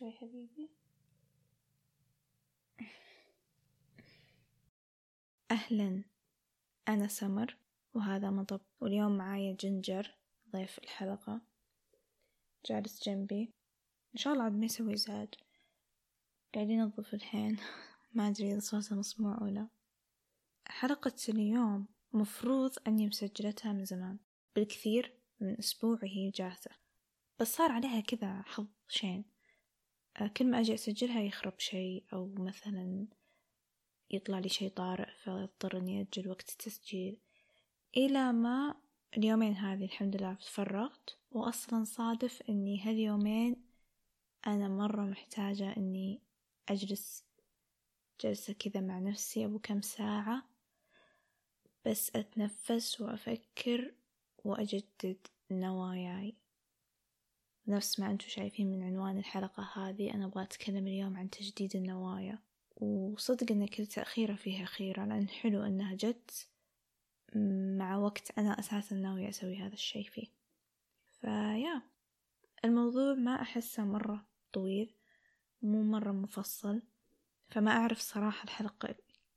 شوي حبيبي. أهلا. أنا سمر وهذا مطب. واليوم معايا جنجر ضيف الحلقة. جالس جنبي. إن شاء الله عاد ما يسوي إزعاج قاعدين ننظف الحين. ما أدري إذا صوته مسموع أو لا. حلقة اليوم مفروض أني مسجلتها من زمان. بالكثير من أسبوع هي جاهزة بس صار عليها كذا حظ شين. كل ما أجي أسجلها يخرب شي أو مثلا يطلع لي شي طارئ فأضطر إني أجل وقت التسجيل. إلى ما اليومين هذه الحمد لله تفرغت وأصلا صادف إني هاليومين أنا مرة محتاجة إني أجلس جلسة كذا مع نفسي أبو كم ساعة بس أتنفس وأفكر وأجدد نواياي. نفس ما أنتم شايفين من عنوان الحلقة هذه أنا أبغى أتكلم اليوم عن تجديد النوايا. وصدق إن كل تأخيرة فيها خيرة لأن حلو إنها جت مع وقت أنا أساسا ناوية أسوي هذا الشي فيه. فيا. الموضوع ما أحسه مرة طويل مو مرة مفصل فما أعرف صراحة الحلقة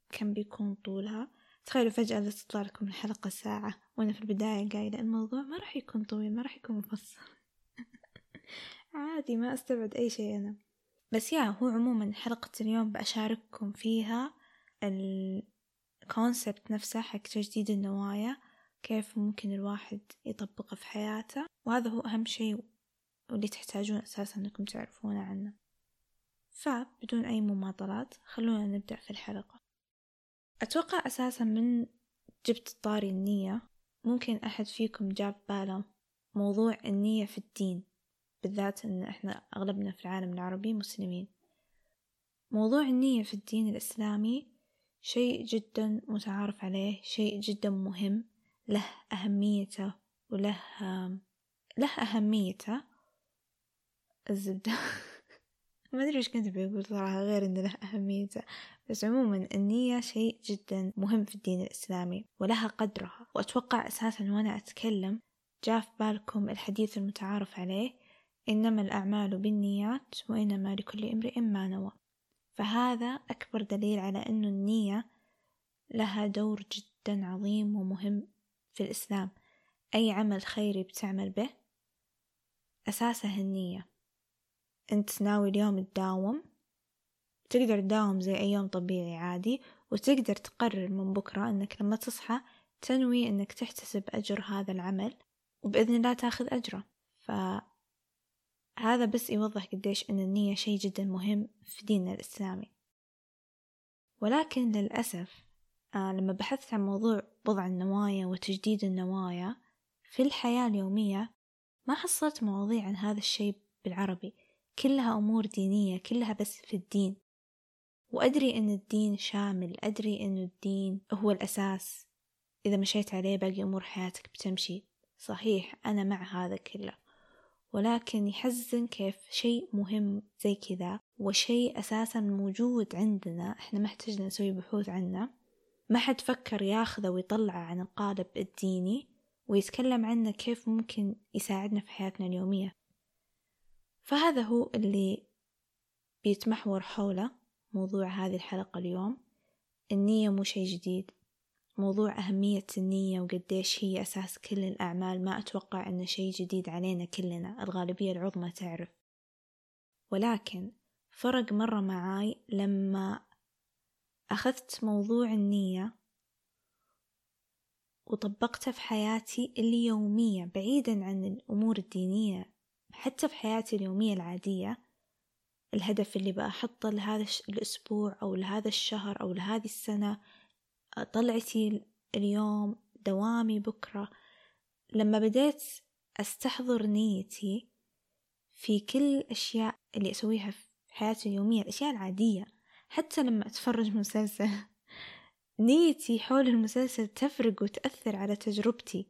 كم بيكون طولها. تخيلوا فجأة إذا تطلع لكم الحلقة ساعة وأنا في البداية قايلة الموضوع ما راح يكون طويل ما راح يكون مفصل. عادي ما أستبعد أي شيء أنا. بس يا هو عموما حلقة اليوم بأشارككم فيها الكونسبت نفسه حق تجديد النوايا كيف ممكن الواحد يطبقه في حياته. وهذا هو أهم شيء واللي تحتاجون أساسا أنكم تعرفونه عنه. فبدون أي مماطلات خلونا نبدأ في الحلقة. أتوقع أساسا من جبت طاري النية ممكن أحد فيكم جاب باله موضوع النية في الدين. بالذات إن إحنا أغلبنا في العالم العربي مسلمين. موضوع النية في الدين الإسلامي شيء جدا متعارف عليه شيء جدا مهم له أهميته وله له أهميته. الزبدة. ما أدري إيش كنت بقول صراحة غير إن له أهميته. بس عموما النية شيء جدا مهم في الدين الإسلامي ولها قدرها. وأتوقع أساسا وأنا أتكلم جاء في بالكم الحديث المتعارف عليه إنما الأعمال بالنيات وإنما لكل امرئ ما نوى. فهذا أكبر دليل على أن النية لها دور جدا عظيم ومهم في الإسلام. أي عمل خيري بتعمل به أساسه النية. أنت ناوي اليوم تداوم تقدر تداوم زي أي يوم طبيعي عادي وتقدر تقرر من بكرة أنك لما تصحى تنوي أنك تحتسب أجر هذا العمل وبإذن الله تأخذ أجره. فهذا بس يوضح قديش أن النية شيء جدا مهم في ديننا الإسلامي. ولكن للأسف آه لما بحثت عن موضوع وضع النوايا وتجديد النوايا في الحياة اليومية ما حصلت مواضيع عن هذا الشيء بالعربي. كلها أمور دينية كلها بس في الدين. وأدري أن الدين شامل أدري أن الدين هو الأساس. إذا مشيت عليه باقي أمور حياتك بتمشي. صحيح أنا مع هذا كله. ولكن يحزن كيف شيء مهم زي كذا وشيء أساسا موجود عندنا إحنا ما احتجنا نسوي بحوث عنه. ما حد فكر ياخذه ويطلعه عن القالب الديني ويتكلم عنه كيف ممكن يساعدنا في حياتنا اليومية. فهذا هو اللي بيتمحور حوله موضوع هذه الحلقة اليوم. النية مو شي جديد. موضوع أهمية النية وقديش هي أساس كل الأعمال. ما أتوقع أنه شي جديد علينا كلنا الغالبية العظمى تعرف. ولكن فرق مرة معاي لما أخذت موضوع النية وطبقته في حياتي اليومية بعيدا عن الأمور الدينية حتى في حياتي اليومية العادية. الهدف اللي بأحطه لهذا الأسبوع أو لهذا الشهر أو لهذه السنة طلعتي اليوم دوامي بكرة. لما بديت أستحضر نيتي في كل الأشياء اللي أسويها في حياتي اليومية الأشياء العادية حتى لما أتفرج مسلسل. نيتي حول المسلسل تفرق وتأثر على تجربتي.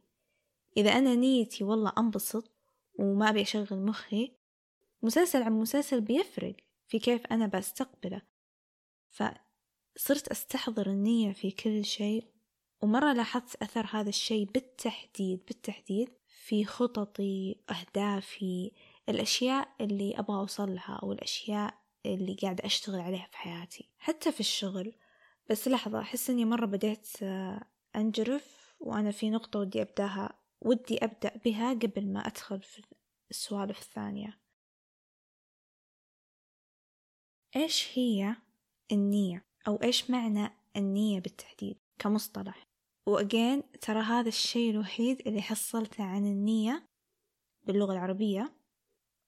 إذا أنا نيتي والله أنبسط وما أبي أشغل مخي مسلسل عن مسلسل بيفرق في كيف أنا بستقبله. فصرت أستحضر النية في كل شيء ومرة لاحظت أثر هذا الشيء بالتحديد بالتحديد في خططي أهدافي الأشياء اللي أبغى أوصل لها أو الأشياء اللي قاعدة أشتغل عليها في حياتي. حتى في الشغل بس لحظة أحس إني مرة بديت أنجرف وأنا في نقطة ودي أبدأها ودي أبدأ بها قبل ما أدخل في السوالف الثانية. إيش هي النية؟ أو إيش معنى النية بالتحديد كمصطلح؟ وأجين ترى هذا الشيء الوحيد اللي حصلته عن النية باللغة العربية.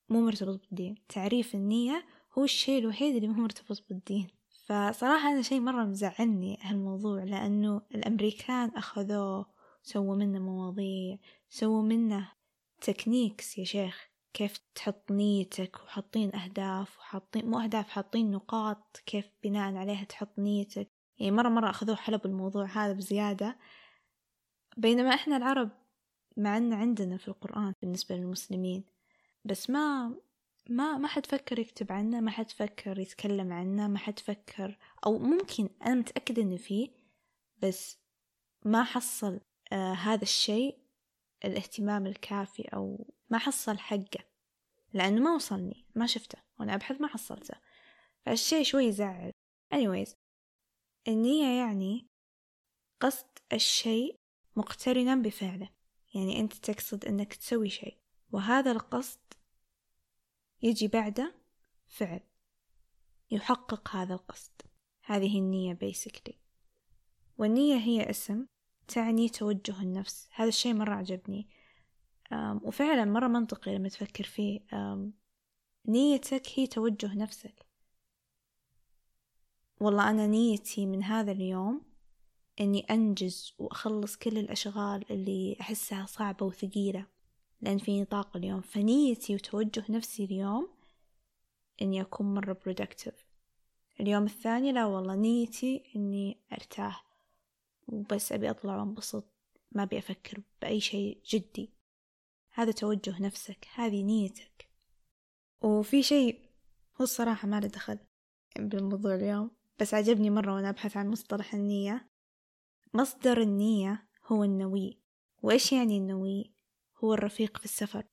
مو مرتبط بالدين. تعريف النية هو الشيء الوحيد اللي مو مرتبط بالدين. فصراحة هذا شيء مرة مزعلني هالموضوع لأنه الأمريكان أخذوه سووا منه مواضيع سووا منه تكنيكس يا شيخ. كيف تحط نيتك وحاطين أهداف وحاطين مو أهداف حاطين نقاط كيف بناء عليها تحط نيتك. يعني مرة مرة أخذوه حلب الموضوع هذا بزيادة. بينما إحنا العرب مع أن عندنا في القرآن بالنسبة للمسلمين بس ما ما ما حد فكر يكتب عنه ما حد فكر يتكلم عنه ما حد فكر أو ممكن أنا متأكدة إنه فيه بس ما حصل آه هذا الشيء الاهتمام الكافي أو ما حصل حقه لأنه ما وصلني ما شفته وأنا أبحث ما حصلته. فالشيء شوي يزعل. Anyways النية يعني قصد الشيء مقترنا بفعله. يعني أنت تقصد أنك تسوي شيء وهذا القصد يجي بعده فعل. يحقق هذا القصد. هذه النية basically. والنية هي اسم تعني توجه النفس. هذا الشيء مرة عجبني. وفعلا مرة منطقي لما تفكر فيه. نيتك هي توجه نفسك. والله أنا نيتي من هذا اليوم إني أنجز وأخلص كل الأشغال اللي أحسها صعبة وثقيلة لأن فيني طاقة اليوم. فنيتي وتوجه نفسي اليوم إني أكون مرة productive. اليوم الثاني لا والله نيتي إني أرتاح وبس أبي أطلع وأنبسط ما أبي أفكر بأي شيء جدي. هذا توجه نفسك هذه نيتك. وفي شيء هو الصراحة ما له دخل بالموضوع اليوم بس عجبني مرة وأنا أبحث عن مصطلح النية. مصدر النية هو النوي. وإيش يعني النوي؟ هو الرفيق في السفر.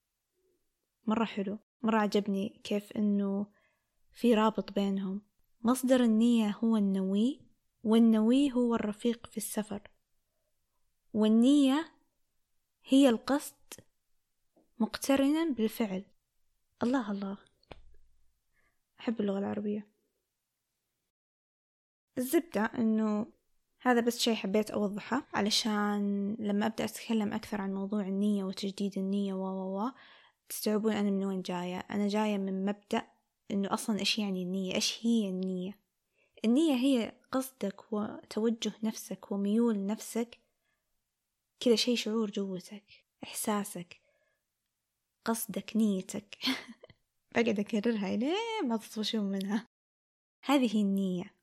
مرة حلو مرة عجبني كيف إنه في رابط بينهم. مصدر النية هو النوي والنوي هو الرفيق في السفر. والنية هي القصد مقترنا بالفعل. الله الله. أحب اللغة العربية. الزبدة إنه هذا بس شي حبيت أوضحه علشان لما أبدأ أتكلم أكثر عن موضوع النية وتجديد النية و و تستوعبون أنا من وين جاية. أنا جاية من مبدأ إنه أصلا إيش يعني النية؟ إيش هي النية؟ النية هي قصدك وتوجه نفسك وميول نفسك كذا شي شعور جوتك إحساسك. قصدك نيتك. بقعد أكررها ليه ما تطفشون منها. هذه النية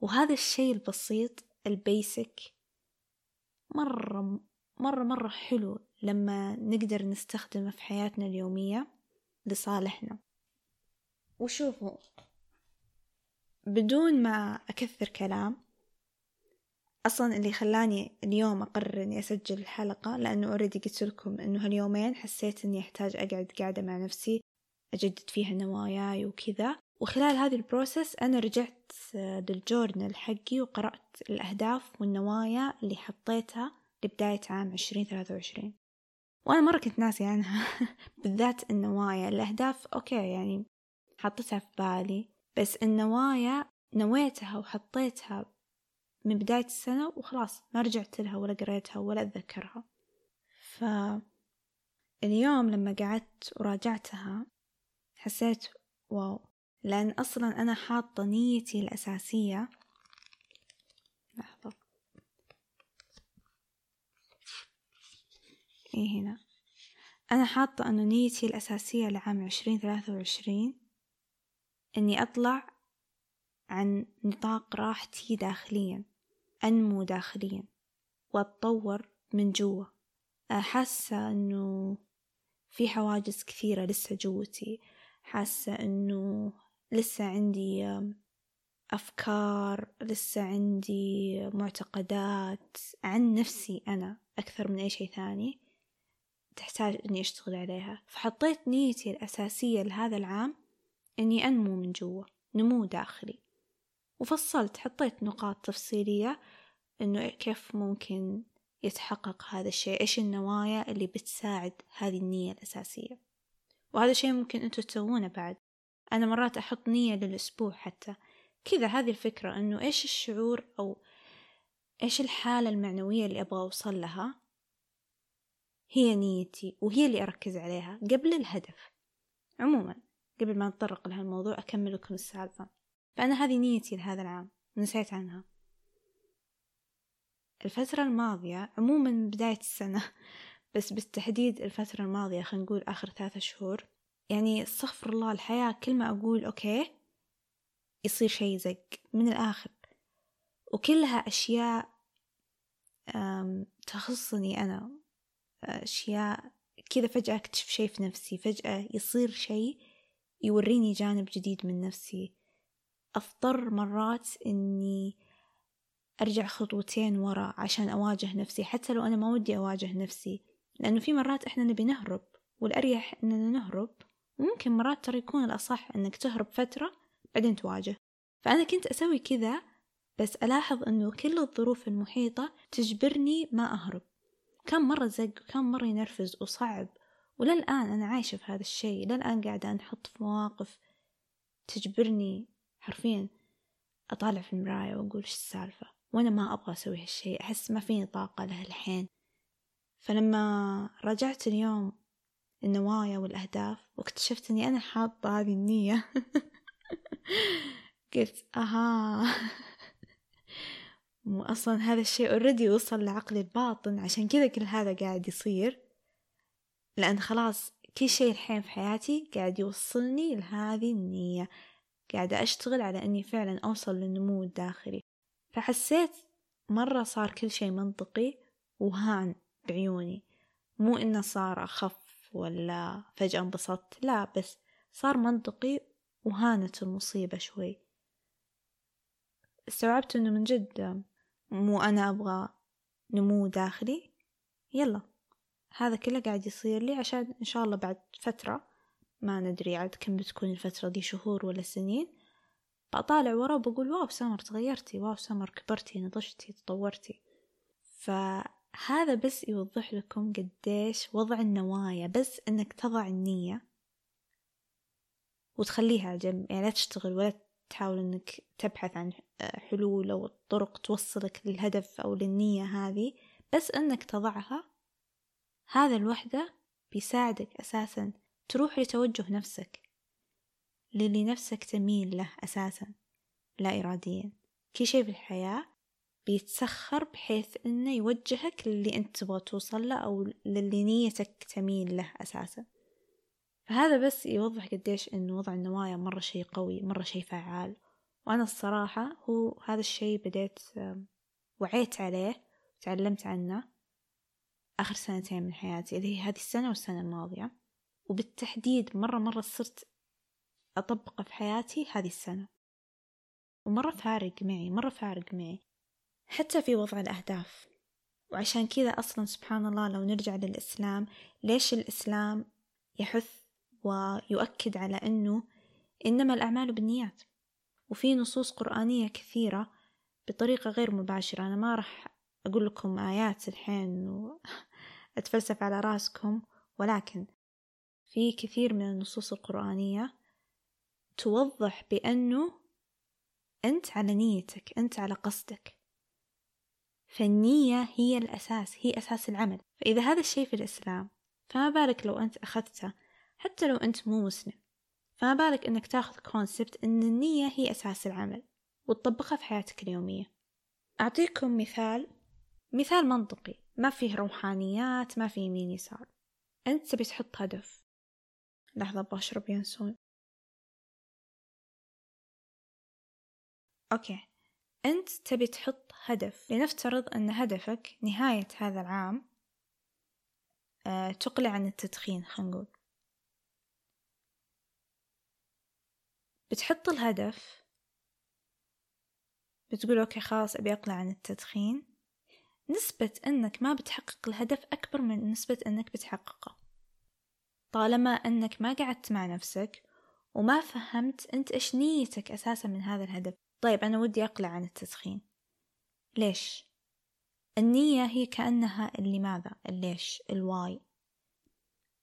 وهذا الشيء البسيط البيسك. مرة مرة مرة حلو لما نقدر نستخدمه في حياتنا اليومية لصالحنا. وشوفوا بدون ما أكثر كلام أصلا اللي خلاني اليوم أقرر إني أسجل الحلقة لأنه already قلت لكم إنه هاليومين حسيت إني أحتاج أقعد قاعدة مع نفسي أجدد فيها نواياي وكذا. وخلال هذه ال process أنا رجعت لل journal حقي وقرأت الأهداف والنوايا اللي حطيتها لبداية عام عشرين ثلاثة وعشرين. وأنا مرة كنت ناسي عنها بالذات النوايا. الأهداف okay يعني حطيتها في بالي بس النوايا نويتها وحطيتها من بداية السنة وخلاص ما رجعت لها ولا قريتها ولا أتذكرها. فاليوم لما قعدت وراجعتها حسيت wow لأن أصلا أنا حاطة نيتي الأساسية. لحظة. إيه هنا. أنا حاطة أنه نيتي الأساسية لعام عشرين ثلاثة وعشرين. إني أطلع عن نطاق راحتي داخليا. أنمو داخليا وأتطور من جوا. حاسة أنه في حواجز كثيرة لسه جوتي. حاسة أنه لسه عندي أفكار لسه عندي معتقدات عن نفسي أنا أكثر من أي شيء ثاني تحتاج إني أشتغل عليها. فحطيت نيتي الأساسية لهذا العام إني أنمو من جوا نمو داخلي. وفصلت حطيت نقاط تفصيلية إنه كيف ممكن يتحقق هذا الشيء؟ إيش النوايا اللي بتساعد هذه النية الأساسية؟ وهذا الشيء ممكن أنتوا تسوونه بعد. أنا مرات أحط نية للأسبوع حتى. كذا هذه الفكرة إنه إيش الشعور أو إيش الحالة المعنوية اللي أبغى أوصل لها؟ هي نيتي وهي اللي أركز عليها قبل الهدف. عموما قبل ما نتطرق لهالموضوع أكمل لكم السالفة. فأنا هذه نيتي لهذا العام نسيت عنها. الفترة الماضية عموما بداية السنة بس بالتحديد الفترة الماضية خلينا نقول آخر ثلاثة شهور يعني استغفر الله الحياة كل ما أقول أوكي يصير شي زق من الآخر. وكلها أشياء تخصني أنا. أشياء كذا فجأة أكتشف شي في نفسي فجأة يصير شي يوريني جانب جديد من نفسي. أضطر مرات إني أرجع خطوتين ورا عشان أواجه نفسي حتى لو أنا ما ودي أواجه نفسي لأنه في مرات إحنا نبي نهرب والأريح إننا نهرب وممكن مرات ترى يكون الأصح إنك تهرب فترة بعدين تواجه. فأنا كنت أسوي كذا بس ألاحظ إنه كل الظروف المحيطة تجبرني ما أهرب. كان مرة زق وكان مرة ينرفز وصعب وللآن أنا عايشة في هذا الشيء للآن قاعدة أنحط في مواقف تجبرني حرفيا أطالع في المراية وأقول إيش السالفة؟ وأنا ما أبغى أسوي هالشيء أحس ما فيني طاقة له الحين. فلما رجعت اليوم النوايا والأهداف واكتشفت إني أنا حاطة هذه النية قلت أها. مو أصلا هذا الشيء اوريدي وصل لعقلي الباطن عشان كذا كل هذا قاعد يصير. لأن خلاص كل شيء الحين في حياتي قاعد يوصلني لهذه النية. قاعدة أشتغل على أني فعلا أوصل للنمو الداخلي فحسيت مرة صار كل شيء منطقي وهان بعيوني. مو إنه صار أخف ولا فجأة انبسطت لا بس صار منطقي وهانت المصيبة شوي. استوعبت إنه من جد مو أنا أبغى نمو داخلي يلا. هذا كله قاعد يصير لي عشان إن شاء الله بعد فترة ما ندري عاد كم بتكون الفترة دي شهور ولا سنين. بطالع ورا وبقول واو سمر تغيرتي واو سمر كبرتي نضجتي تطورتي. فهذا بس يوضح لكم قديش وضع النوايا بس إنك تضع النية وتخليها جنب يعني لا تشتغل ولا تحاول إنك تبحث عن حلول أو طرق توصلك للهدف أو للنية هذه بس إنك تضعها. هذا الوحدة بيساعدك أساسا تروح لتوجه نفسك للي نفسك تميل له أساسا لا إراديا. كل شيء في الحياة بيتسخر بحيث إنه يوجهك للي أنت تبغى توصل له أو للي نيتك تميل له أساسا. فهذا بس يوضح قديش إنه وضع النوايا مرة شي قوي مرة شي فعال. وأنا الصراحة هو هذا الشي بديت وعيت عليه وتعلمت عنه آخر سنتين من حياتي اللي هي هذه السنة والسنة الماضية. وبالتحديد مرة مرة صرت أطبقه في حياتي هذه السنة. ومرة فارق معي مرة فارق معي. حتى في وضع الأهداف. وعشان كذا أصلا سبحان الله لو نرجع للإسلام ليش الإسلام يحث ويؤكد على أنه إنما الأعمال بالنيات؟ وفي نصوص قرآنية كثيرة بطريقة غير مباشرة. أنا ما راح أقول لكم آيات الحين وأتفلسف على رأسكم ولكن في كثير من النصوص القرآنية توضح بأنه أنت على نيتك أنت على قصدك. فالنية هي الأساس هي أساس العمل. فإذا هذا الشيء في الإسلام فما بالك لو أنت أخذته حتى لو أنت مو مسلم. فما بالك أنك تاخذ concept أن النية هي أساس العمل وتطبقها في حياتك اليومية. أعطيكم مثال مثال منطقي. ما فيه روحانيات ما فيه يمين يسار. أنت تبي تحط هدف. لحظة بشرب ينسون. okay. أنت تبي تحط هدف. لنفترض أن هدفك نهاية هذا العام أه تقلع عن التدخين خلينا نقول. بتحط الهدف بتقول أوكي خلاص أبي أقلع عن التدخين. نسبة أنك ما بتحقق الهدف أكبر من نسبة أنك بتحققه. طالما أنك ما قعدت مع نفسك وما فهمت أنت إيش نيتك أساسا من هذا الهدف. طيب أنا ودي أقلع عن التدخين ليش؟ النية هي كأنها اللماذا الليش الواي.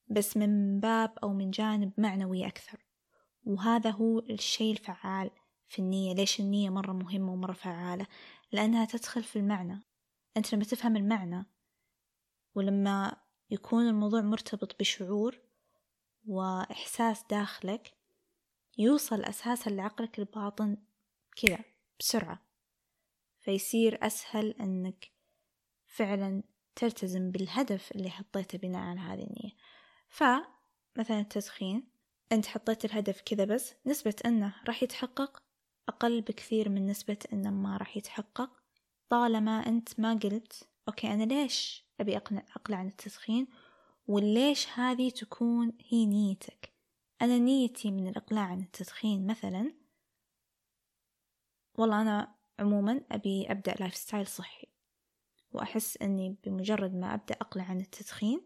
بس من باب أو من جانب معنوي أكثر. وهذا هو الشيء الفعال في النية. ليش النية مرة مهمة ومرة فعالة؟ لأنها تدخل في المعنى. أنت لما تفهم المعنى ولما يكون الموضوع مرتبط بشعور وإحساس داخلك يوصل أساسا لعقلك الباطن كذا بسرعة. فيصير أسهل أنك فعلا تلتزم بالهدف اللي حطيته بناء على هذه النية. فمثلا التدخين أنت حطيت الهدف كذا بس نسبة أنه راح يتحقق أقل بكثير من نسبة أنه ما راح يتحقق. طالما أنت ما قلت أوكي أنا ليش أبي أقلع عن التدخين؟ وليش هذه تكون هي نيتك؟ أنا نيتي من الإقلاع عن التدخين مثلا. والله أنا عموما أبي أبدأ lifestyle صحي وأحس أني بمجرد ما أبدأ أقلع عن التدخين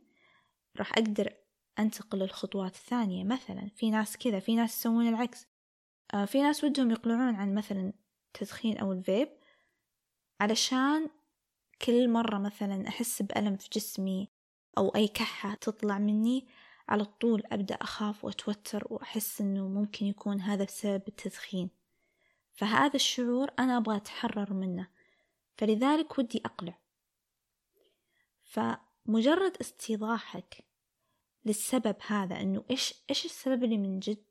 راح أقدر أنتقل للخطوات الثانية. مثلا في ناس كذا في ناس يسوون العكس. آه في ناس ودهم يقلعون عن مثلا التدخين أو الفيب علشان كل مرة مثلا أحس بألم في جسمي. أو أي كحة تطلع مني على طول أبدأ أخاف وأتوتر وأحس أنه ممكن يكون هذا بسبب التدخين. فهذا الشعور أنا أبغى أتحرر منه فلذلك ودي أقلع. فمجرد استيضاحك للسبب هذا أنه إيش إيش السبب اللي من جد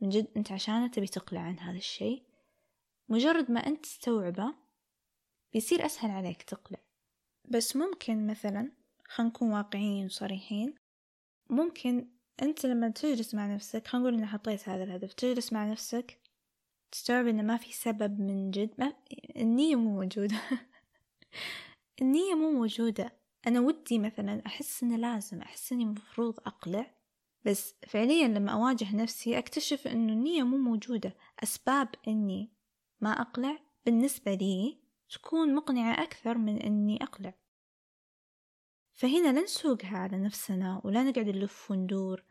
من جد أنت عشانه تبي تقلع عن هذا الشيء؟ مجرد ما أنت تستوعبه بيصير أسهل عليك تقلع. بس ممكن مثلا خلينا نكون واقعيين وصريحين. ممكن أنت لما تجلس مع نفسك خلينا نقول إني حطيت هذا الهدف تجلس مع نفسك تستوعب إنه ما في سبب من جد ما النية مو موجودة. النية مو موجودة. أنا ودي مثلا أحس إنه لازم أحس إني مفروض أقلع بس فعليا لما أواجه نفسي أكتشف إنه النية مو موجودة. أسباب إني ما أقلع بالنسبة لي تكون مقنعة أكثر من إني أقلع. فهنا لا نسوقها على نفسنا ولا نقعد نلف وندور.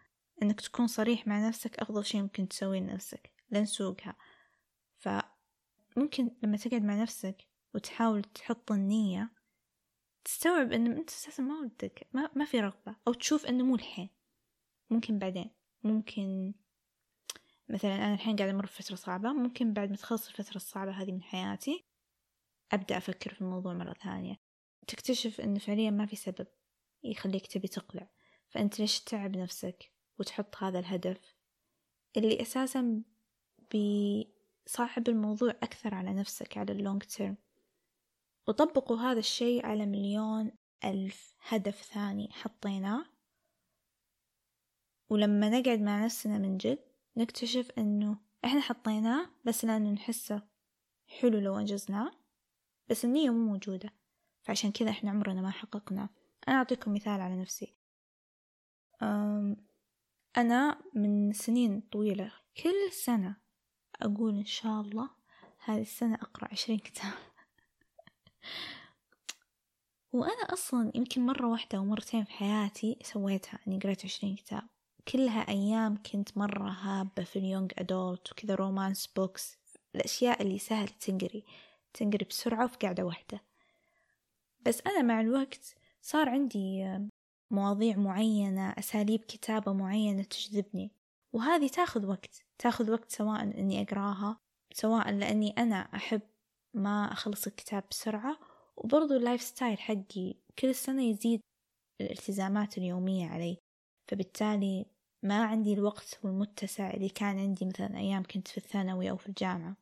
إنك تكون صريح مع نفسك أفضل شيء ممكن تسويه لنفسك لا نسوقها. فممكن لما تقعد مع نفسك وتحاول تحط النية تستوعب إن أنت أساسا ما ودك ما, ما في رغبة أو تشوف إنه مو الحين. ممكن بعدين ممكن مثلا أنا الحين قاعدة أمر بفترة صعبة ممكن بعد ما تخلص الفترة الصعبة هذه من حياتي أبدأ أفكر في الموضوع مرة ثانية. تكتشف إن فعليا ما في سبب. يخليك تبي تقلع. فأنت ليش تتعب نفسك وتحط هذا الهدف؟ اللي أساسا بيصعب الموضوع أكثر على نفسك على اللونج تيرم وطبقوا هذا الشيء على مليون ألف هدف ثاني حطيناه. ولما نقعد مع نفسنا من جد نكتشف إنه إحنا حطيناه بس لأنه نحسه حلو لو أنجزناه بس النية مو موجودة. فعشان كذا إحنا عمرنا ما حققنا أنا أعطيكم مثال على نفسي. أنا من سنين طويلة كل سنة أقول إن شاء الله هذه السنة أقرأ عشرين كتاب. وأنا أصلا يمكن مرة واحدة أو مرتين في حياتي سويتها إني قريت عشرين كتاب. كلها أيام كنت مرة هابة في ال young adult وكذا romance books. الأشياء اللي سهل تنقري تنقري بسرعة وفي قاعدة واحدة. بس أنا مع الوقت صار عندي مواضيع معينة أساليب كتابة معينة تجذبني. وهذه تاخذ وقت تاخذ وقت سواء إني أقراها سواء لأني أنا أحب ما أخلص الكتاب بسرعة. وبرضو ال lifestyle حقي كل سنة يزيد الالتزامات اليومية علي. فبالتالي ما عندي الوقت والمتسع اللي كان عندي مثلا أيام كنت في الثانوي أو في الجامعة.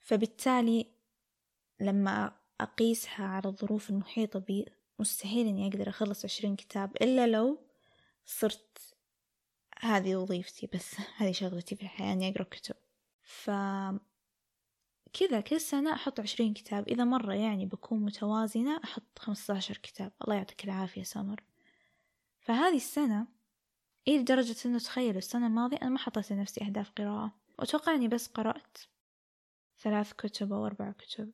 فبالتالي لما أقيسها على الظروف المحيطة بي مستحيل إني أقدر أخلص عشرين كتاب إلا لو صرت هذه وظيفتي بس هذه شغلتي في الحياة إني أقرأ كتب. ف كذا كل سنة أحط عشرين كتاب. إذا مرة يعني بكون متوازنة أحط خمسة عشر كتاب. الله يعطيك العافية سمر فهذه السنة إيه لدرجة إنه تخيلوا السنة الماضية أنا ما حطيت لنفسي أهداف قراءة. وأتوقع إني بس قرأت ثلاث كتب أو أربع كتب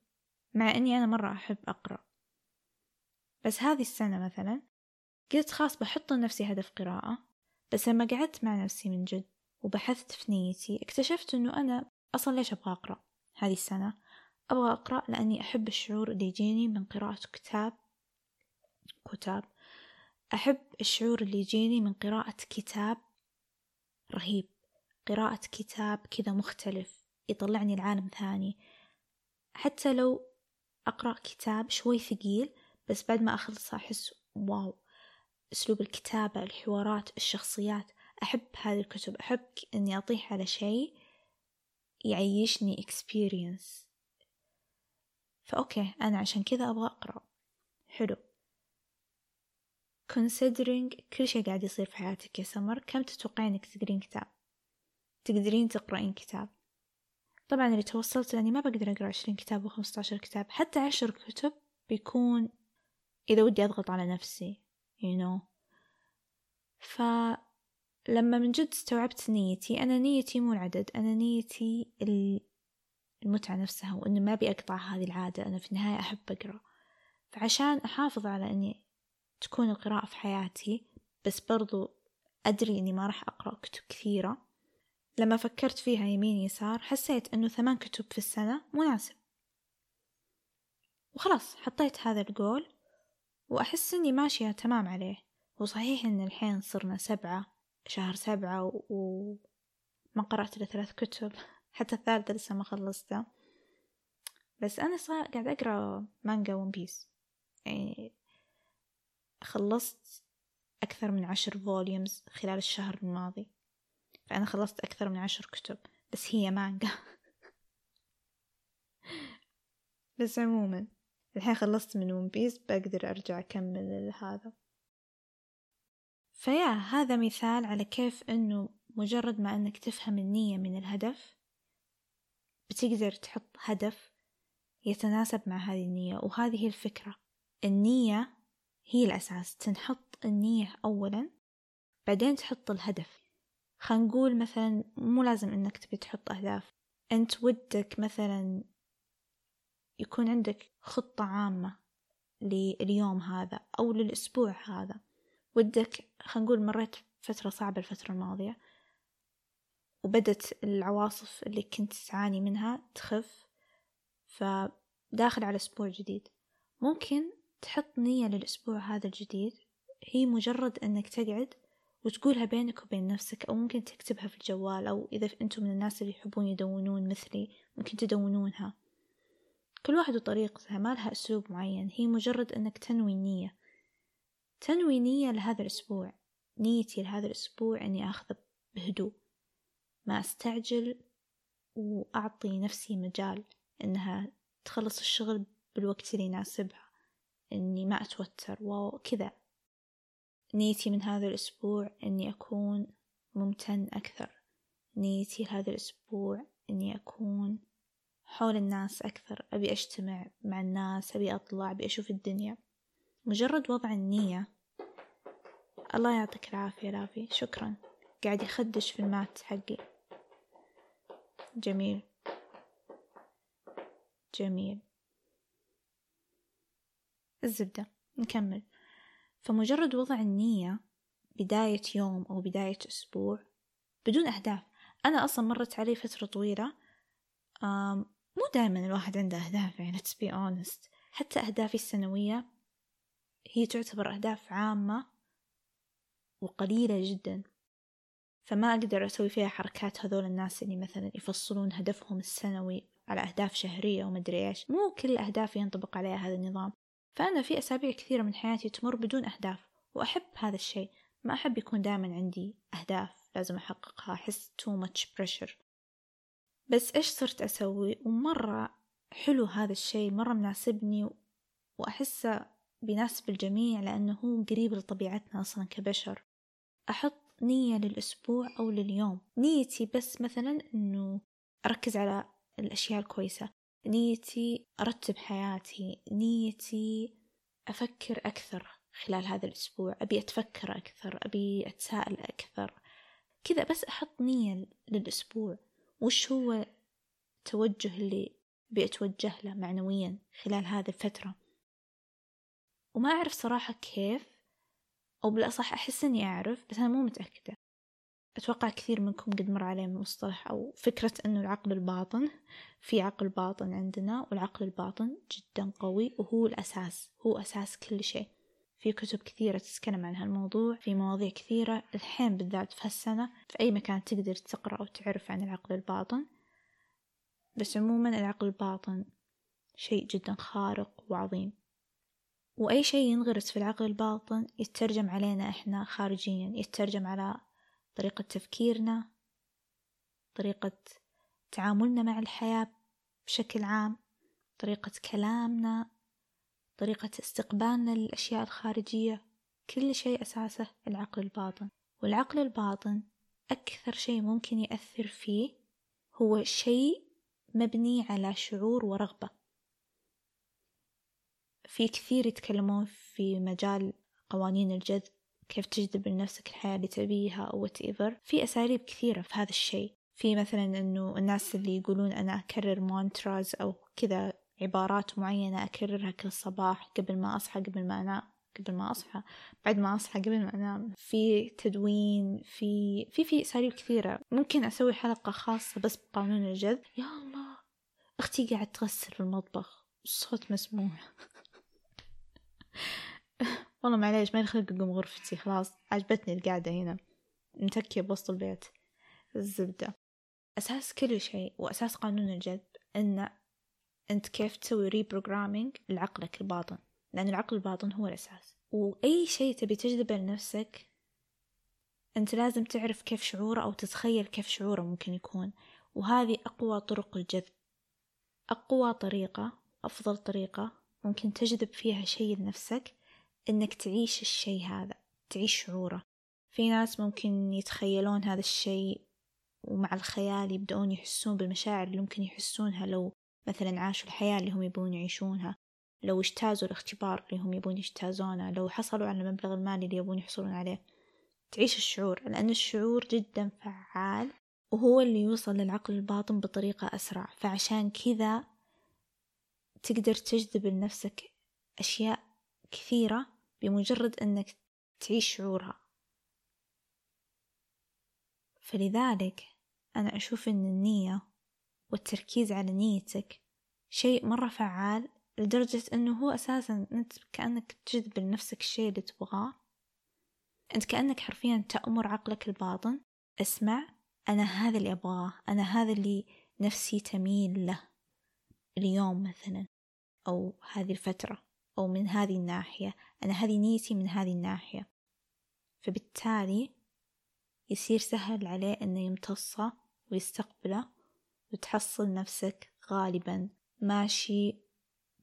مع إني أنا مرة أحب أقرأ. بس هذه السنة مثلا قلت خلاص بحط لنفسي هدف قراءة بس لما قعدت مع نفسي من جد وبحثت في نيتي اكتشفت إنه أنا أصلا ليش أبغى أقرأ هذه السنة؟ أبغى أقرأ لأني أحب الشعور اللي يجيني من قراءة كتاب كتاب. أحب الشعور اللي يجيني من قراءة كتاب رهيب قراءة كتاب كذا مختلف يطلعني لعالم ثاني. حتى لو أقرأ كتاب شوي ثقيل بس بعد ما أخلصه أحس واو أسلوب الكتابة الحوارات الشخصيات. أحب هذه الكتب أحب إني أطيح على شيء يعيشني experience. فأوكي أنا عشان كذا أبغى أقرأ. حلو. Considering كل شيء قاعد يصير في حياتك يا سمر كم تتوقعين إنك تقرين كتاب؟ تقدرين تقرأين كتاب؟ طبعا اللي توصلت لأني ما بقدر أقرأ عشرين كتاب وخمسة عشر كتاب حتى عشر كتب بيكون إذا ودي أضغط على نفسي you know. فلما من جد استوعبت نيتي أنا نيتي مو العدد أنا نيتي المتعة نفسها وإنه ما أبي أقطع هذه العادة أنا في النهاية أحب أقرأ. فعشان أحافظ على إني تكون القراءة في حياتي بس برضو أدري إني ما راح أقرأ كتب كثيرة. لما فكرت فيها يمين يسار حسيت إنه ثمان كتب في السنة مناسب. وخلاص حطيت هذا الجول. وأحس إني ماشية تمام عليه. وصحيح إن الحين صرنا سبعة شهر سبعة وما قرأت إلا ثلاث كتب. حتى الثالثة لسه ما خلصتها. بس أنا صار قاعد أقرأ مانجا ون بيس. يعني خلصت أكثر من عشر volumes خلال الشهر الماضي. فأنا خلصت أكثر من عشر كتب. بس هي مانجا. بس عموما. الحين خلصت من ون بيس بقدر أرجع أكمل هذا. فيا هذا مثال على كيف أنه مجرد ما أنك تفهم النية من الهدف بتقدر تحط هدف يتناسب مع هذه النية. وهذه الفكرة. النية هي الأساس. تنحط النية أولا بعدين تحط الهدف. نقول مثلا مو لازم إنك تبي تحط أهداف. أنت ودك مثلا يكون عندك خطة عامة لليوم هذا أو للأسبوع هذا. ودك خلينا نقول مريت فترة صعبة الفترة الماضية وبدت العواصف اللي كنت تعاني منها تخف فداخل على أسبوع جديد. ممكن تحط نية للأسبوع هذا الجديد هي مجرد أنك تقعد وتقولها بينك وبين نفسك أو ممكن تكتبها في الجوال أو إذا أنتم من الناس اللي يحبون يدونون مثلي ممكن تدونونها. كل واحد وطريقتها ما لها أسلوب معين هي مجرد أنك تنوي النية تنوي نية لهذا الأسبوع. نيتي لهذا الأسبوع أني أخذ بهدوء. ما أستعجل وأعطي نفسي مجال أنها تخلص الشغل بالوقت اللي يناسبها. إني ما أتوتر وكذا نيتي من هذا الأسبوع إني أكون ممتن أكثر. نيتي لهذا الأسبوع إني أكون حول الناس أكثر أبي أجتمع مع الناس أبي أطلع أبي أشوف الدنيا. مجرد وضع النية. الله يعطيك العافية لافي شكرا. قاعد يخدش في المات حقي. جميل. جميل. الزبدة. نكمل. فمجرد وضع النية بداية يوم أو بداية أسبوع بدون أهداف. أنا أصلا مرت علي فترة طويلة مو دائما الواحد عنده أهداف يعني let's be honest. حتى أهدافي السنوية هي تعتبر أهداف عامة وقليلة جدا. فما أقدر أسوي فيها حركات هذول الناس اللي مثلا يفصلون هدفهم السنوي على أهداف شهرية ومدري إيش. مو كل أهداف ينطبق عليها هذا النظام. فأنا في أسابيع كثيرة من حياتي تمر بدون أهداف وأحب هذا الشيء. ما أحب يكون دائما عندي أهداف لازم أحققها. أحس too much pressure. بس إيش صرت أسوي؟ ومرة حلو هذا الشيء مرة مناسبني وأحسه بيناسب الجميع لأنه هو قريب لطبيعتنا أصلا كبشر. أحط نية للأسبوع أو لليوم. نيتي بس مثلا أنه أركز على الأشياء الكويسة. نيتي أرتب حياتي. نيتي أفكر أكثر خلال هذا الأسبوع. أبي أتفكر أكثر أبي أتساءل أكثر. كذا بس أحط نية للأسبوع. وش هو التوجه اللي بيتوجه له معنويا خلال هذه الفترة؟ وما أعرف صراحة كيف أو بالأصح أحس إني أعرف بس أنا مو متأكدة. أتوقع كثير منكم قد مر عليه مصطلح أو فكرة أنه العقل الباطن في عقل باطن عندنا والعقل الباطن جدا قوي وهو الأساس هو أساس كل شيء. في كتب كثيرة تتكلم عن هالموضوع في مواضيع كثيرة الحين بالذات في هالسنة في أي مكان تقدر تقرأ أو تعرف عن العقل الباطن. بس عموما العقل الباطن شيء جدا خارق وعظيم. وأي شيء ينغرس في العقل الباطن يترجم علينا إحنا خارجيا يترجم على طريقة تفكيرنا طريقة تعاملنا مع الحياة بشكل عام طريقة كلامنا. طريقة استقبالنا للأشياء الخارجية كل شيء أساسه العقل الباطن. والعقل الباطن أكثر شيء ممكن يأثر فيه هو شيء مبني على شعور ورغبة. في كثير يتكلمون في مجال قوانين الجذب كيف تجذب لنفسك الحياة اللي تبيها أو whatever. في أساليب كثيرة في هذا الشيء. في مثلا أنه الناس اللي يقولون أنا أكرر مونتراز أو كذا عبارات معينة أكررها كل صباح قبل ما أصحى قبل ما أنام قبل ما أصحى بعد ما أصحى قبل ما أنام. في تدوين في في في أساليب كثيرة. ممكن أسوي حلقة خاصة بس بقانون الجذب. يا الله أختي قاعد تغسل في المطبخ. الصوت مسموع. والله معليش ما خلق أقوم غرفتي خلاص. عجبتني القعدة هنا. متكية بوسط البيت. الزبدة. أساس كل شيء وأساس قانون الجذب أن أنت كيف تسوي ريبروجرامينج لعقلك الباطن. لأن العقل الباطن هو الأساس. وأي شيء تبي تجذبه لنفسك أنت لازم تعرف كيف شعوره أو تتخيل كيف شعوره ممكن يكون. وهذه أقوى طرق الجذب. أقوى طريقة أفضل طريقة ممكن تجذب فيها شيء لنفسك إنك تعيش الشيء هذا تعيش شعوره. في ناس ممكن يتخيلون هذا الشيء ومع الخيال يبدأون يحسون بالمشاعر اللي ممكن يحسونها لو مثلا عاشوا الحياة اللي هم يبون يعيشونها لو اجتازوا الاختبار اللي هم يبون يجتازونه لو حصلوا على المبلغ المالي اللي يبون يحصلون عليه تعيش الشعور لأن الشعور جدا فعال وهو اللي يوصل للعقل الباطن بطريقة أسرع. فعشان كذا تقدر تجذب لنفسك أشياء كثيرة بمجرد أنك تعيش شعورها. فلذلك أنا أشوف أن النية والتركيز على نيتك شيء مرة فعال لدرجة أنه هو أساسا أنت كأنك تجذب لنفسك الشيء اللي تبغاه. أنت كأنك حرفيا تأمر عقلك الباطن. اسمع أنا هذا اللي أبغاه أنا هذا اللي نفسي تميل له. اليوم مثلا أو هذه الفترة أو من هذه الناحية أنا هذه نيتي من هذه الناحية. فبالتالي يصير سهل عليه أنه يمتصه ويستقبله. وتحصل نفسك غالبا ماشي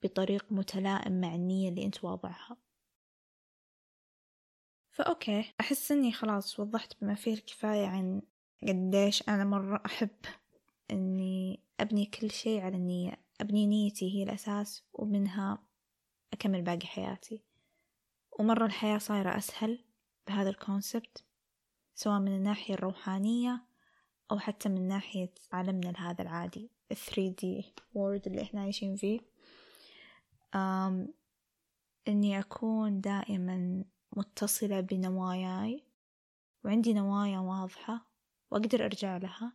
بطريق متلائم مع النية اللي أنت واضعها. فأوكي أحس أني خلاص وضحت بما فيه الكفاية عن قديش أنا مرة أحب أني أبني كل شيء على النية أبني نيتي هي الأساس ومنها أكمل باقي حياتي. ومرة الحياة صايرة أسهل بهذا ال concept سواء من الناحية الروحانية أو حتى من ناحية عالمنا هذا العادي ال 3D world اللي إحنا عايشين فيه. أم إني أكون دائما متصلة بنواياي وعندي نوايا واضحة وأقدر أرجع لها.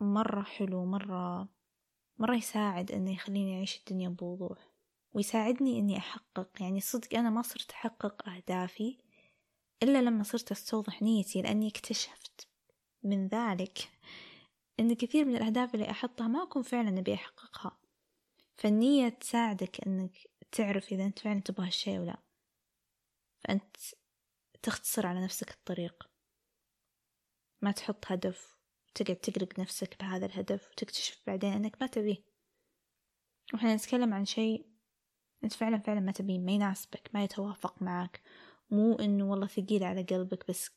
مرة حلو مرة مرة يساعد إنه يخليني أعيش الدنيا بوضوح ويساعدني إني أحقق. يعني صدق أنا ما صرت أحقق أهدافي إلا لما صرت أستوضح نيتي لأني أكتشفت من ذلك إن كثير من الأهداف اللي أحطها ما أكون فعلا أبي أحققها. فالنية تساعدك إنك تعرف إذا أنت فعلا تبغى هالشي ولا. فأنت تختصر على نفسك الطريق. ما تحط هدف وتقعد تقلق نفسك بهذا الهدف وتكتشف بعدين أنك ما تبيه. وإحنا نتكلم عن شيء أنت فعلا فعلا ما تبيه ما يناسبك ما يتوافق معك. مو إنه والله ثقيل على قلبك بس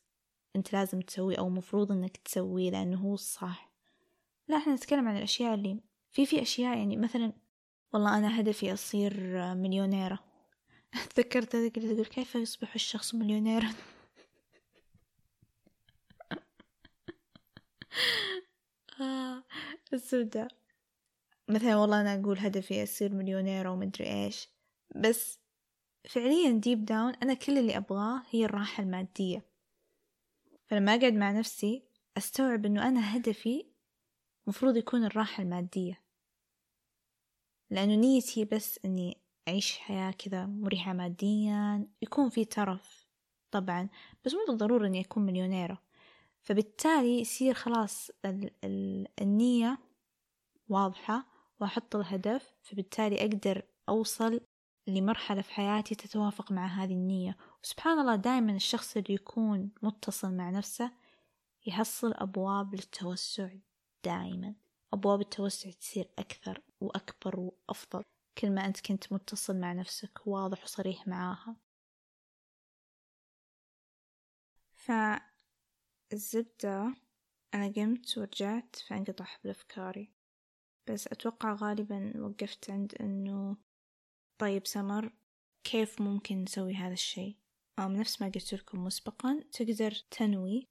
أنت لازم تسويه أو مفروض إنك تسويه لأنه هو الصح. لا إحنا نتكلم عن الأشياء اللي في في أشياء يعني مثلا والله أنا هدفي أصير مليونيرة. تذكرت هذيك اللي تقول كيف يصبح الشخص مليونيرا السوداء. مثلا والله أنا أقول هدفي أصير مليونيرة ومدري إيش. بس فعليا ديب داون أنا كل اللي أبغاه هي الراحة المادية. فلما أقعد مع نفسي أستوعب أنه أنا هدفي مفروض يكون الراحة المادية. لأنه نيتي بس أني أعيش حياة كذا مريحة ماديا يكون في ترف طبعا بس مو بالضرورة أني أكون مليونيرة. فبالتالي يصير خلاص ال ال النية واضحة وأحط الهدف فبالتالي أقدر أوصل لمرحلة في حياتي تتوافق مع هذه النية. وسبحان الله دائما الشخص اللي يكون متصل مع نفسه يحصل أبواب للتوسع دائما أبواب التوسع تصير أكثر وأكبر وأفضل كل ما أنت كنت متصل مع نفسك واضح وصريح معاها. فالزبدة أنا قمت ورجعت فانقطع حبل أفكاري بس أتوقع غالبا وقفت عند أنه طيب سمر كيف ممكن نسوي هذا الشيء؟ نفس ما قلت لكم مسبقا تقدر تنوي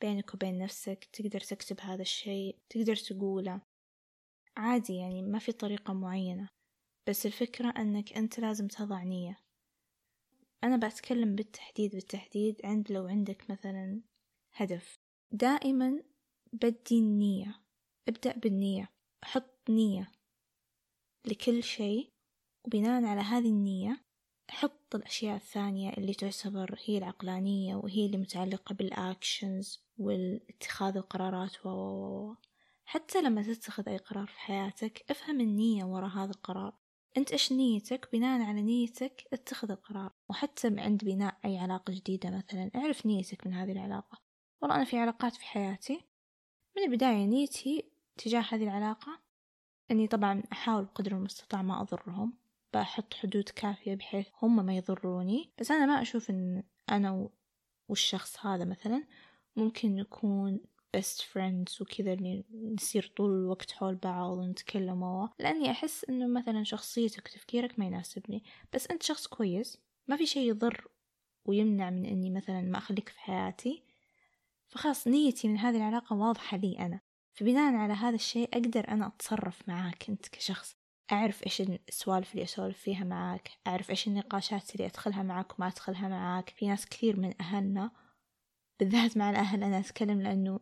بينك وبين نفسك تقدر تكتب هذا الشيء تقدر تقوله. عادي يعني ما في طريقة معينة. بس الفكرة أنك أنت لازم تضع نية. أنا بتكلم بالتحديد بالتحديد عند لو عندك مثلا هدف. دائما بدي النية. ابدأ بالنية. حط نية لكل شيء وبناء على هذه النية حط الأشياء الثانية اللي تعتبر هي العقلانية وهي اللي متعلقة بالأكشنز والاتخاذ القرارات و حتى لما تتخذ أي قرار في حياتك افهم النية وراء هذا القرار. أنت إيش نيتك؟ بناء على نيتك اتخذ القرار. وحتى عند بناء أي علاقة جديدة مثلا اعرف نيتك من هذه العلاقة. والله أنا في علاقات في حياتي. من البداية نيتي تجاه هذه العلاقة أني طبعا أحاول بقدر المستطاع ما أضرهم. بحط حدود كافية بحيث هم ما يضروني. بس أنا ما أشوف أن أنا والشخص هذا مثلا ممكن نكون best friends وكذا اللي نصير طول الوقت حول بعض ونتكلم لأني أحس إنه مثلا شخصيتك وتفكيرك ما يناسبني. بس أنت شخص كويس ما في شي يضر ويمنع من إني مثلا ما أخليك في حياتي. فخلاص نيتي من هذه العلاقة واضحة لي أنا. فبناء على هذا الشيء أقدر أنا أتصرف معاك أنت كشخص. أعرف إيش السوالف اللي أسولف فيها معاك أعرف إيش النقاشات اللي أدخلها معاك وما أدخلها معاك. في ناس كثير من أهلنا بالذات مع الأهل أنا أتكلم لأنه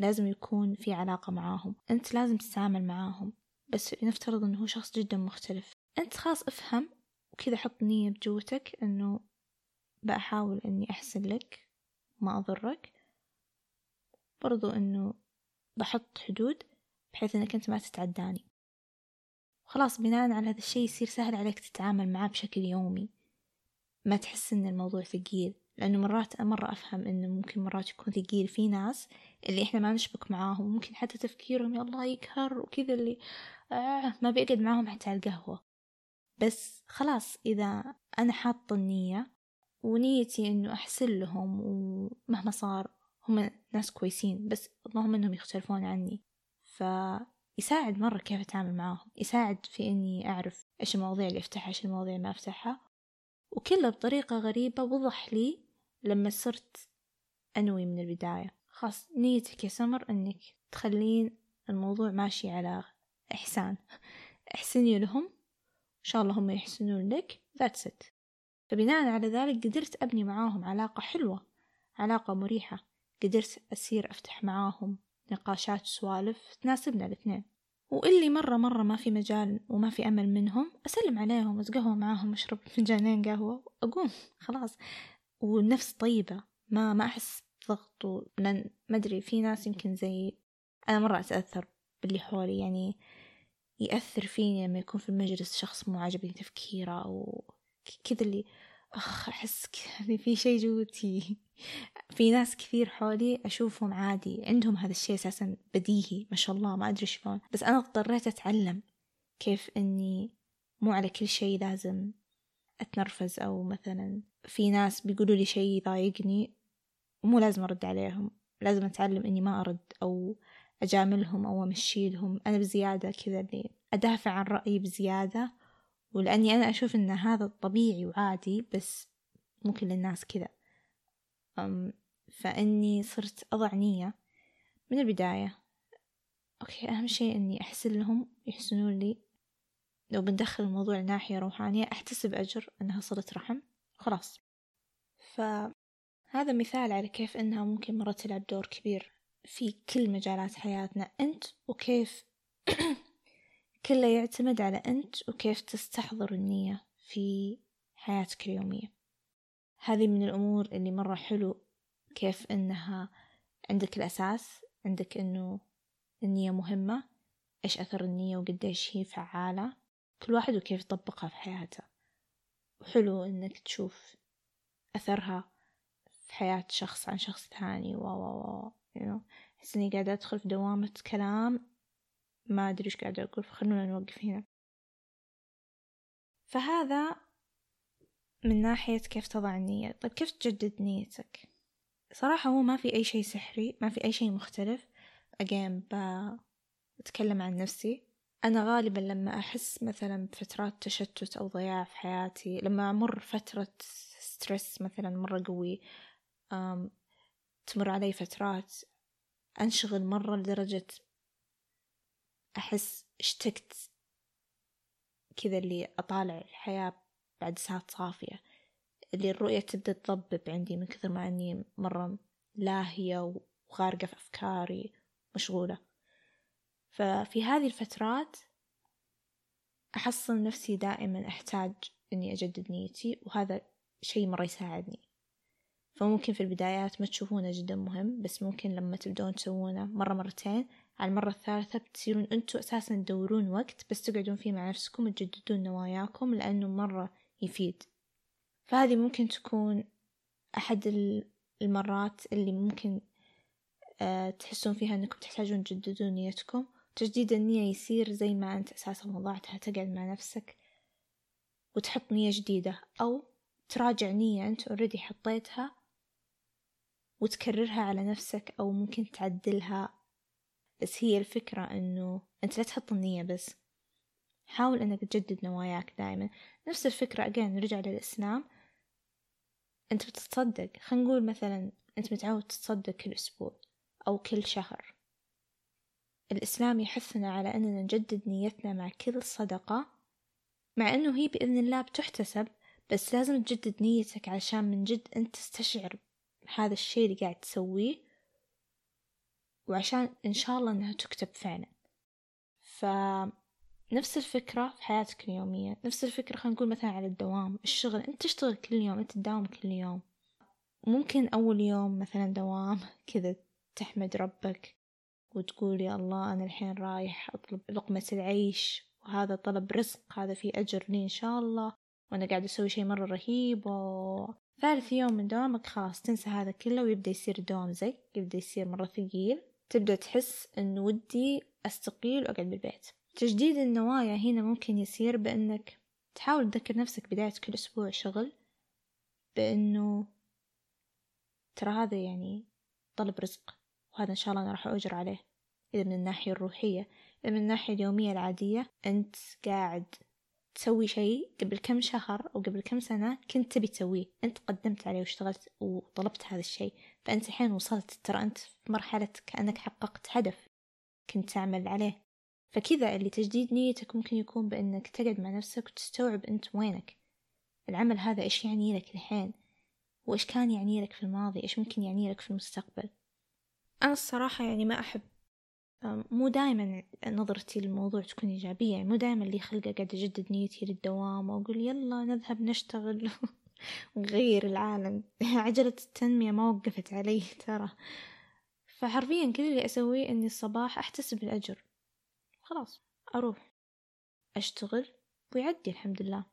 لازم يكون في علاقة معاهم. أنت لازم تتعامل معاهم بس نفترض أنه هو شخص جدا مختلف. أنت خلاص افهم وكذا حط نية بجوتك أنه بحاول أني أحسن لك ما أضرك. برضو أنه بحط حدود بحيث أنك أنت ما تتعداني. خلاص بناء على هذا الشي يصير سهل عليك تتعامل معاه بشكل يومي. ما تحس إن الموضوع ثقيل لأنه مرات مرة أفهم إنه ممكن مرات يكون ثقيل في ناس اللي إحنا ما نشبك معاهم ممكن حتى تفكيرهم يا الله يقهر وكذا اللي آه ما بيقعد معاهم حتى على القهوة. بس خلاص إذا أنا حاطة النية ونيتي إنه أحسن لهم ومهما صار هم ناس كويسين بس اللهم إنهم يختلفون عني. ف يساعد مرة كيف أتعامل معاهم يساعد في إني أعرف إيش المواضيع اللي أفتحها إيش المواضيع اللي ما أفتحها. وكله بطريقة غريبة وضح لي لما صرت أنوي من البداية. خاص نيتك يا سمر أنك تخلين الموضوع ماشي على إحسان. احسني لهم إن شاء الله هم يحسنون لك. That's it. فبناء على ذلك قدرت أبني معاهم علاقة حلوة علاقة مريحة. قدرت أسير أفتح معاهم نقاشات وسوالف تناسبنا الاثنين. وإللي مرة مرة ما في مجال وما في أمل منهم أسلم عليهم أتقهوى معاهم أشرب فنجانين قهوة وأقوم خلاص. والنفس طيبة ما ما أحس بضغط لأن ما أدري في ناس يمكن زي أنا مرة أتأثر باللي حولي يعني يأثر فيني لما يكون في المجلس شخص مو عاجبني تفكيره أو كذا اللي أخ أحس كذا في شي جوتي. في ناس كثير حولي أشوفهم عادي عندهم هذا الشيء أساسا بديهي ما شاء الله ما أدري شلون. بس أنا اضطريت أتعلم كيف أني مو على كل شيء لازم أتنرفز أو مثلا في ناس بيقولوا لي شيء يضايقني ومو لازم أرد عليهم. لازم أتعلم إني ما أرد أو أجاملهم أو أمشيلهم. أنا بزيادة كذا اللي أدافع عن رأيي بزيادة ولأني أنا أشوف إن هذا طبيعي وعادي بس ممكن للناس كذا. فإني صرت أضع نية من البداية. أوكي أهم شيء إني أحسن لهم يحسنون لي. لو بندخل الموضوع ناحية روحانية أحتسب أجر أنها صلة رحم. خلاص. فهذا مثال على كيف أنها ممكن مرة تلعب دور كبير في كل مجالات حياتنا. أنت وكيف كله يعتمد على أنت وكيف تستحضر النية في حياتك اليومية. هذه من الأمور اللي مرة حلو كيف أنها عندك الأساس عندك أنه النية مهمة إيش أثر النية وقديش هي فعالة. كل واحد وكيف يطبقها في حياته. وحلو إنك تشوف أثرها في حياة شخص عن شخص ثاني. و و و know. أحس إني قاعدة أدخل في دوامة كلام ما أدري إيش قاعدة أقول فخلونا نوقف هنا. فهذا من ناحية كيف تضع النية. طيب كيف تجدد نيتك؟ صراحة هو ما في أي شيء سحري ما في أي شيء مختلف. Again بتكلم عن نفسي. أنا غالبا لما أحس مثلا بفترات تشتت أو ضياع في حياتي لما أمر فترة ستريس مثلا مرة قوي تمر علي فترات أنشغل مرة لدرجة أحس اشتقت كذا اللي أطالع الحياة بعد ساعات صافية اللي الرؤية تبدأ تضبب عندي من كثر ما أني مرة لاهية وغارقة في أفكاري مشغولة. ففي هذه الفترات أحصل نفسي دائما أحتاج إني أجدد نيتي وهذا شيء مرة يساعدني. فممكن في البدايات ما تشوفونه جدا مهم بس ممكن لما تبدون تسوونه مرة مرتين على المرة الثالثة بتصيرون أنتوا أساسا تدورون وقت بس تقعدون فيه مع نفسكم وتجددون نواياكم لأنه مرة يفيد. فهذه ممكن تكون أحد المرات اللي ممكن آه، تحسون فيها أنكم تحتاجون تجددون نيتكم. تجديد النية يصير زي ما أنت أساسا وضعتها تقعد مع نفسك وتحط نية جديدة أو تراجع نية أنت اوريدي حطيتها وتكررها على نفسك أو ممكن تعدلها بس هي الفكرة أنه أنت لا تحط النية بس. حاول أنك تجدد نواياك دائما نفس الفكرة أجين نرجع للإسلام. أنت بتتصدق. خلينا نقول مثلا أنت متعود تتصدق كل أسبوع أو كل شهر. الإسلام يحثنا على أننا نجدد نيتنا مع كل صدقة مع أنه هي بإذن الله بتحتسب بس لازم تجدد نيتك عشان من جد أنت تستشعر هذا الشيء اللي قاعد تسويه. وعشان إن شاء الله إنها تكتب فعلا. فنفس الفكرة في حياتك اليومية. نفس الفكرة خلينا نقول مثلا على الدوام الشغل. أنت تشتغل كل يوم أنت تداوم كل يوم. ممكن أول يوم مثلا دوام كذا تحمد ربك وتقول يا الله أنا الحين رايح أطلب لقمة العيش وهذا طلب رزق هذا في أجر لي إن شاء الله وأنا قاعد أسوي شي مرة رهيب و... ثالث يوم من دوامك خلاص تنسى هذا كله ويبدأ يصير دوام زي يبدأ يصير مرة ثقيل. تبدأ تحس إنه ودي أستقيل وأقعد بالبيت. تجديد النوايا هنا ممكن يصير بأنك تحاول تذكر نفسك بداية كل أسبوع شغل بأنه ترى هذا يعني طلب رزق وهذا إن شاء الله أنا راح أجر عليه. إذا من الناحية الروحية إذا من الناحية اليومية العادية أنت قاعد تسوي شيء قبل كم شهر أو قبل كم سنة كنت تبي تسويه. أنت قدمت عليه واشتغلت وطلبت هذا الشيء. فأنت الحين وصلت ترى أنت في مرحلة كأنك حققت هدف كنت تعمل عليه. فكذا اللي تجديد نيتك ممكن يكون بأنك تقعد مع نفسك وتستوعب أنت وينك. العمل هذا إيش يعني لك الحين؟ وإيش كان يعني لك في الماضي؟ إيش ممكن يعني لك في المستقبل؟ أنا الصراحة يعني ما أحب مو دائما نظرتي للموضوع تكون إيجابية. يعني مو دائما اللي خلقة قاعد أجدد نيتي للدوام وأقول يلا نذهب نشتغل ونغير العالم. عجلة التنمية ما وقفت علي ترى. فحرفيا كل اللي أسويه إني الصباح أحتسب الأجر. خلاص أروح أشتغل ويعدي الحمد لله.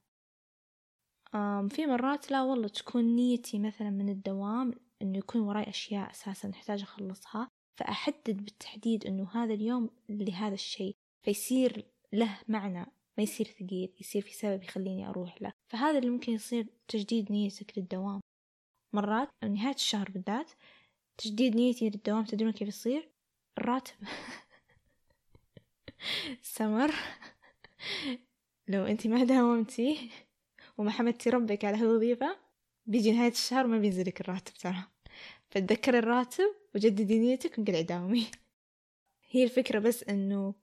في مرات لا والله تكون نيتي مثلا من الدوام إنه يكون وراي أشياء أساسا أحتاج أخلصها. فأحدد بالتحديد إنه هذا اليوم لهذا الشيء فيصير له معنى ما يصير ثقيل يصير في سبب يخليني أروح له. فهذا اللي ممكن يصير تجديد نيتك للدوام. مرات نهاية الشهر بالذات تجديد نيتي للدوام تدرون كيف يصير؟ الراتب سمر. لو انتي ما داومتي وما حمدتي ربك على هالوظيفة بيجي نهاية الشهر ما بينزلك الراتب ترى. فتذكري الراتب وجددي نيتك وانقلعي داومي. هي الفكرة بس إنه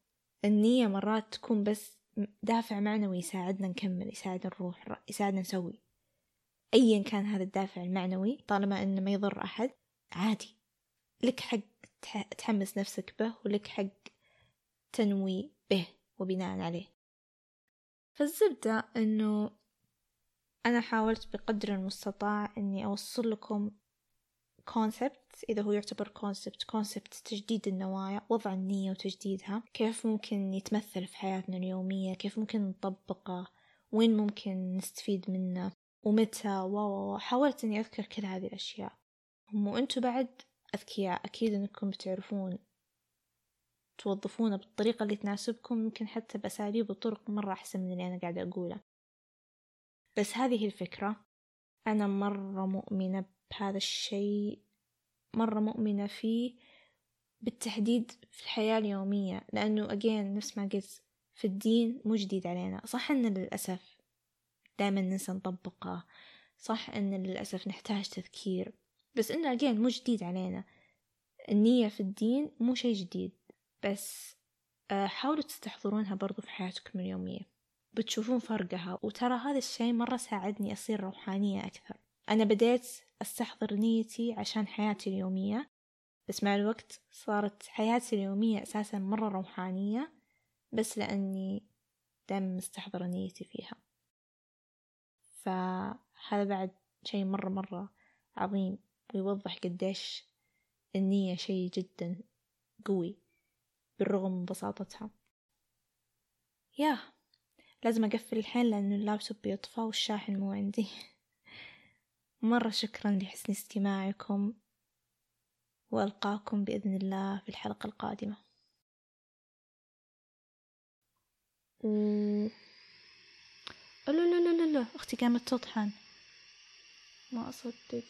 النية مرات تكون بس دافع معنوي يساعدنا نكمل يساعدنا نروح يساعدنا نسوي. أيا كان هذا الدافع المعنوي طالما إنه ما يضر أحد عادي. لك حق تحمس نفسك به ولك حق تنوي به وبناء عليه. فالزبدة إنه أنا حاولت بقدر المستطاع إني أوصل لكم concept إذا هو يعتبر concept concept تجديد النوايا وضع النية وتجديدها. كيف ممكن يتمثل في حياتنا اليومية؟ كيف ممكن نطبقه؟ وين ممكن نستفيد منه؟ ومتى؟ و حاولت إني أذكر كل هذه الأشياء. وأنتوا بعد أذكياء. أكيد إنكم بتعرفون توظفونه بالطريقة اللي تناسبكم. ممكن حتى بأساليب وطرق مرة أحسن من اللي أنا قاعدة أقوله. بس هذه الفكرة. أنا مرة مؤمنة بهذا الشيء مرة مؤمنة فيه بالتحديد في الحياة اليومية لأنه أجين نفس ما قلت في الدين مو جديد علينا. صح أن للأسف دائما ننسى نطبقه صح أن للأسف نحتاج تذكير بس إنه أجين مو جديد علينا. النية في الدين مو شي جديد بس آه، حاولوا تستحضرونها برضو في حياتكم اليومية. بتشوفون فرقها وترى هذا الشي مرة ساعدني أصير روحانية أكثر. أنا بديت أستحضر نيتي عشان حياتي اليومية بس مع الوقت صارت حياتي اليومية أساسا مرة روحانية بس لأني دائما مستحضرة نيتي فيها. فهذا بعد شي مرة مرة عظيم ويوضح قديش النية شي جدا قوي بالرغم من بساطتها. ياه. لازم أقفل الحين لأنه اللابتوب بيطفى والشاحن مو عندي. مرة شكرا لحسن استماعكم وألقاكم بإذن الله في الحلقة القادمة. و... لا لا لا لا. أختي قامت تطحن. ما أصدق.